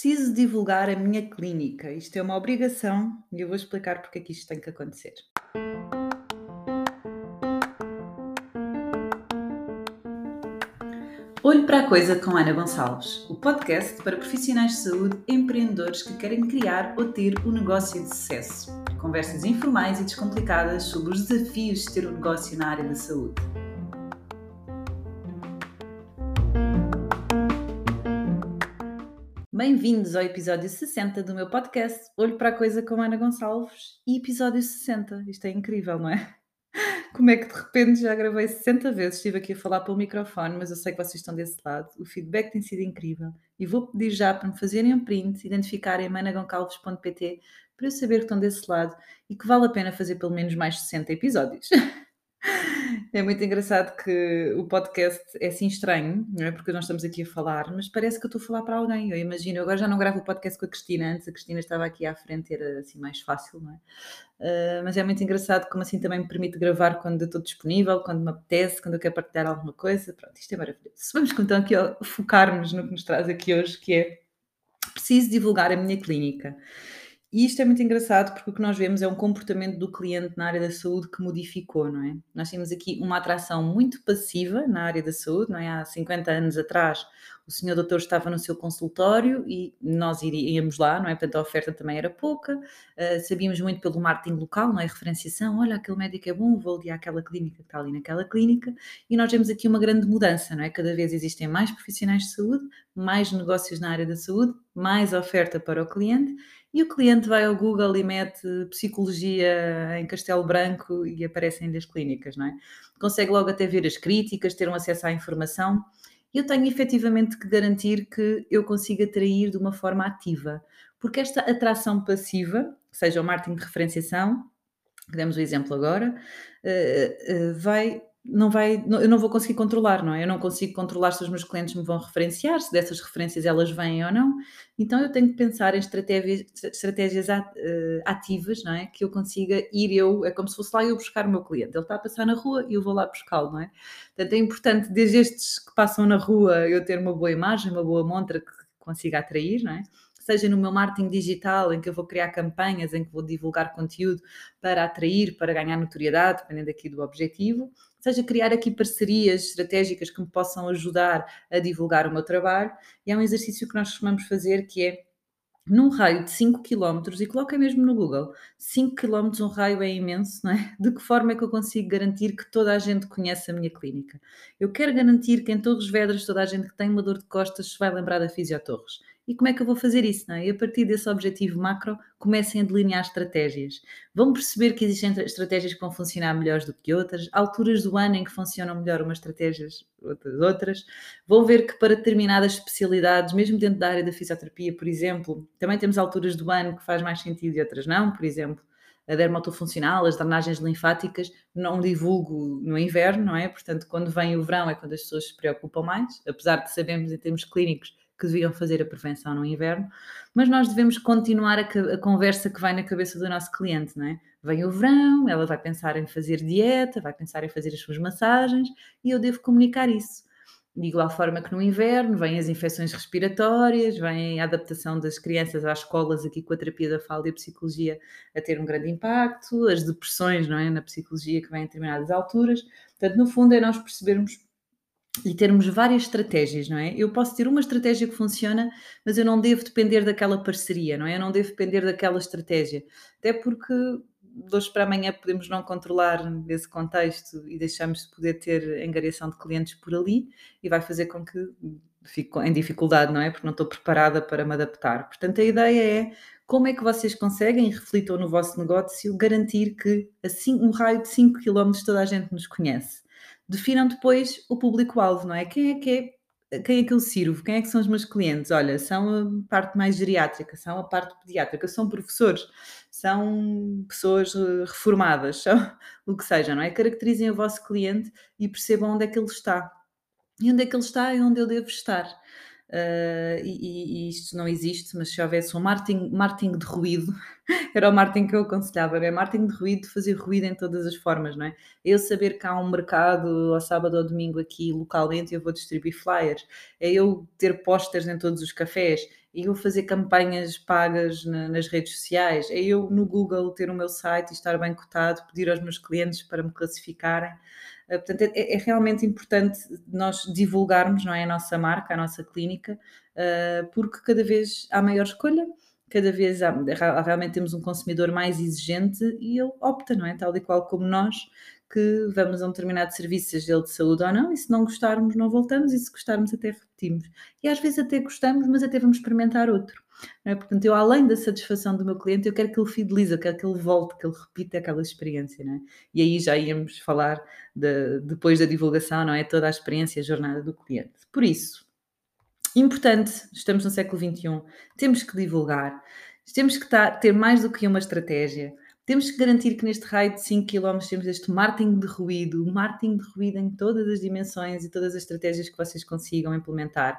preciso divulgar a minha clínica. Isto é uma obrigação e eu vou explicar porque é que isto tem que acontecer. Olho para a Coisa com Ana Gonçalves, o podcast para profissionais de saúde empreendedores que querem criar ou ter um negócio de sucesso. Conversas informais e descomplicadas sobre os desafios de ter um negócio na área da saúde. Bem-vindos ao episódio 60 do meu podcast Olho para a Coisa com Ana Gonçalves e episódio 60. Isto é incrível, não é? Como é que de repente já gravei 60 vezes? Estive aqui a falar pelo microfone, mas eu sei que vocês estão desse lado. O feedback tem sido incrível e vou pedir já para me fazerem um print, identificarem managoncalves.pt para eu saber que estão desse lado e que vale a pena fazer pelo menos mais 60 episódios. É muito engraçado que o podcast é assim estranho, não é? Porque nós estamos aqui a falar, mas parece que eu estou a falar para alguém. Eu imagino, eu agora já não gravo o podcast com a Cristina, antes a Cristina estava aqui à frente, era assim mais fácil, não é? Uh, mas é muito engraçado como assim também me permite gravar quando estou disponível, quando me apetece, quando eu quero partilhar alguma coisa. Pronto, isto é maravilhoso. Vamos então aqui focar-nos no que nos traz aqui hoje, que é preciso divulgar a minha clínica. E isto é muito engraçado porque o que nós vemos é um comportamento do cliente na área da saúde que modificou, não é? Nós temos aqui uma atração muito passiva na área da saúde, não é? Há 50 anos atrás, o senhor doutor estava no seu consultório e nós iríamos lá, não é? Portanto, a oferta também era pouca, uh, sabíamos muito pelo marketing local, não é? Referenciação, olha, aquele médico é bom, vou ali àquela clínica que está ali naquela clínica, e nós vemos aqui uma grande mudança, não é? Cada vez existem mais profissionais de saúde, mais negócios na área da saúde, mais oferta para o cliente e o cliente vai ao Google e mete psicologia em Castelo Branco e aparecem-lhe as clínicas, não é? Consegue logo até ver as críticas, ter um acesso à informação. Eu tenho efetivamente que garantir que eu consiga atrair de uma forma ativa, porque esta atração passiva, seja o marketing de referenciação, que demos o exemplo agora, eh, eh, vai não eu não vou conseguir controlar, não é? Eu não consigo controlar se os meus clientes me vão referenciar, se dessas referências elas vêm ou não. Então eu tenho que pensar em estratégias, estratégias eh, ativas, não é? Que eu consiga ir eu, é como se fosse lá eu buscar o meu cliente. Ele está a passar na rua e eu vou lá buscá-lo, não é? Portanto, é importante, desde estes que passam na rua, eu ter uma boa imagem, uma boa montra que consiga atrair, não é? seja no meu marketing digital, em que eu vou criar campanhas, em que vou divulgar conteúdo para atrair, para ganhar notoriedade, dependendo aqui do objetivo, seja criar aqui parcerias estratégicas que me possam ajudar a divulgar o meu trabalho. E é um exercício que nós costumamos fazer que é num raio de 5 km, e coloquem mesmo no Google, 5 km um raio é imenso, não é? De que forma é que eu consigo garantir que toda a gente conhece a minha clínica? Eu quero garantir que em Torres Vedras toda a gente que tem uma dor de costas se vai lembrar da Fisiotorres. E como é que eu vou fazer isso? Não é? E a partir desse objetivo macro, comecem a delinear estratégias. Vão perceber que existem estratégias que vão funcionar melhores do que outras, alturas do ano em que funcionam melhor umas estratégias, outras outras. Vão ver que para determinadas especialidades, mesmo dentro da área da fisioterapia, por exemplo, também temos alturas do ano que faz mais sentido e outras não. Por exemplo, a dermatofuncional, as drenagens linfáticas, não divulgo no inverno, não é? Portanto, quando vem o verão é quando as pessoas se preocupam mais, apesar de sabermos em termos clínicos que deviam fazer a prevenção no inverno, mas nós devemos continuar a, a, conversa que vai na cabeça do nosso cliente, não é? Vem o verão, ela vai pensar em fazer dieta, vai pensar em fazer as suas massagens e eu devo comunicar isso. De igual forma que no inverno, vêm as infecções respiratórias, vem a adaptação das crianças às escolas aqui com a terapia da fala e a psicologia a ter um grande impacto, as depressões, não é? Na psicologia que vem em determinadas alturas. Portanto, no fundo, é nós percebermos e termos várias estratégias, não é? Eu posso ter uma estratégia que funciona, mas eu não devo depender daquela parceria, não é? Eu não devo depender daquela estratégia. Até porque de hoje para amanhã podemos não controlar esse contexto e deixamos de poder ter engariação de clientes por ali e vai fazer com que fique em dificuldade, não é? Porque não estou preparada para me adaptar. Portanto, a ideia é como é que vocês conseguem, reflitam no vosso negócio, garantir que a um raio de 5 km toda a gente nos conhece definam depois o público-alvo, não é? Quem é que é quem é que eu sirvo? Quem é que são os meus clientes? Olha, são a parte mais geriátrica, são a parte pediátrica, são professores, são pessoas eh, reformadas, são o que seja, não é? Caracterizem o vosso cliente e percebam onde é que ele está. E onde é que ele está e onde eu devo estar. Uh, e, e, isto não existe, mas se houvesse um marketing, marketing de ruído, era o marketing que eu aconselhava, é marketing de ruído, fazer ruído em todas as formas, não é? Eu saber que há um mercado ao sábado ou domingo aqui localmente e eu vou distribuir flyers, é eu ter posters em todos os cafés, eu fazer campanhas pagas na, nas redes sociais, é eu no Google ter o meu site e estar bem cotado, pedir aos meus clientes para me classificarem. Uh, portanto, é, é, realmente importante nós divulgarmos não é, a nossa marca, a nossa clínica, uh, porque cada vez há maior escolha cada vez há, realmente temos um consumidor mais exigente e ele opta, não é? Tal e qual como nós, que vamos a um determinado serviço, seja ele de saúde ou não, e se não gostarmos, não voltamos, e se gostarmos, até repetimos. E às vezes até gostamos, mas até vamos experimentar outro. É? Portanto, eu, além da satisfação do meu cliente, eu quero que ele fidelize, eu quero que ele volte, que ele repita aquela experiência. É? E aí já íamos falar, de, depois da divulgação, não é? Toda a experiência, a jornada do cliente. Por isso, importante, estamos no século XXI, temos que divulgar, temos que ter mais do que uma estratégia. Temos que garantir que neste raio de 5 km temos este marketing de ruído, marketing de ruído em todas as dimensões e todas as estratégias que vocês consigam implementar.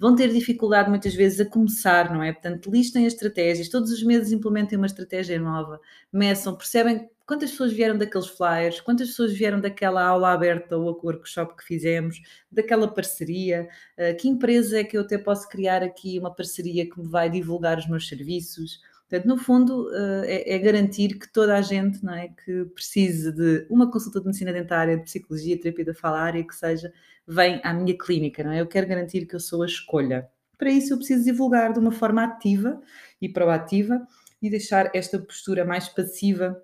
Vão ter dificuldade muitas vezes a começar, não é? Portanto, listem as estratégias, todos os meses implementem uma estratégia nova, meçam, percebem quantas pessoas vieram daqueles flyers, quantas pessoas vieram daquela aula aberta ou workshop que fizemos, daquela parceria, uh, que empresa é que eu até posso criar aqui uma parceria que me vai divulgar os meus serviços. Portanto, no fundo, eh, é, é, garantir que toda a gente não é, que precise de uma consulta de medicina dentária, de psicologia, terapia da fala área, que seja, vem à minha clínica, não é? Eu quero garantir que eu sou a escolha. Para isso, eu preciso divulgar de uma forma ativa e proativa e deixar esta postura mais passiva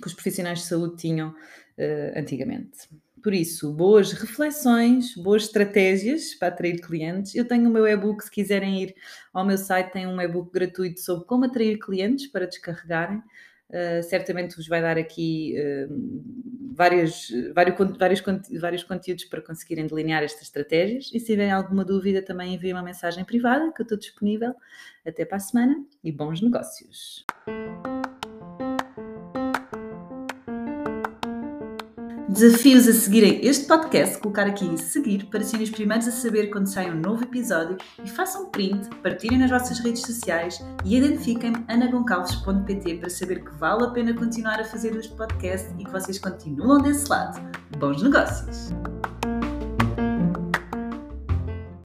que os profissionais de saúde tinham uh, antigamente. Por isso, boas reflexões, boas estratégias para atrair clientes. Eu tenho o meu e-book, se quiserem ir ao meu site, tem um e-book gratuito sobre como atrair clientes para descarregarem. Uh, certamente vos vai dar aqui uh, vários, vários, vários, vários conteúdos para conseguirem delinear estas estratégias. E se tiverem alguma dúvida, também enviem uma mensagem privada, que eu estou disponível. Até para a semana e bons negócios! Desafios a seguirem este podcast, colocar aqui em seguir para serem os primeiros a saber quando sai um novo episódio e façam print, partilhem nas vossas redes sociais e identifiquem-me anagoncalves.pt para saber que vale a pena continuar a fazer este podcast e que vocês continuam desse lado. Bons negócios!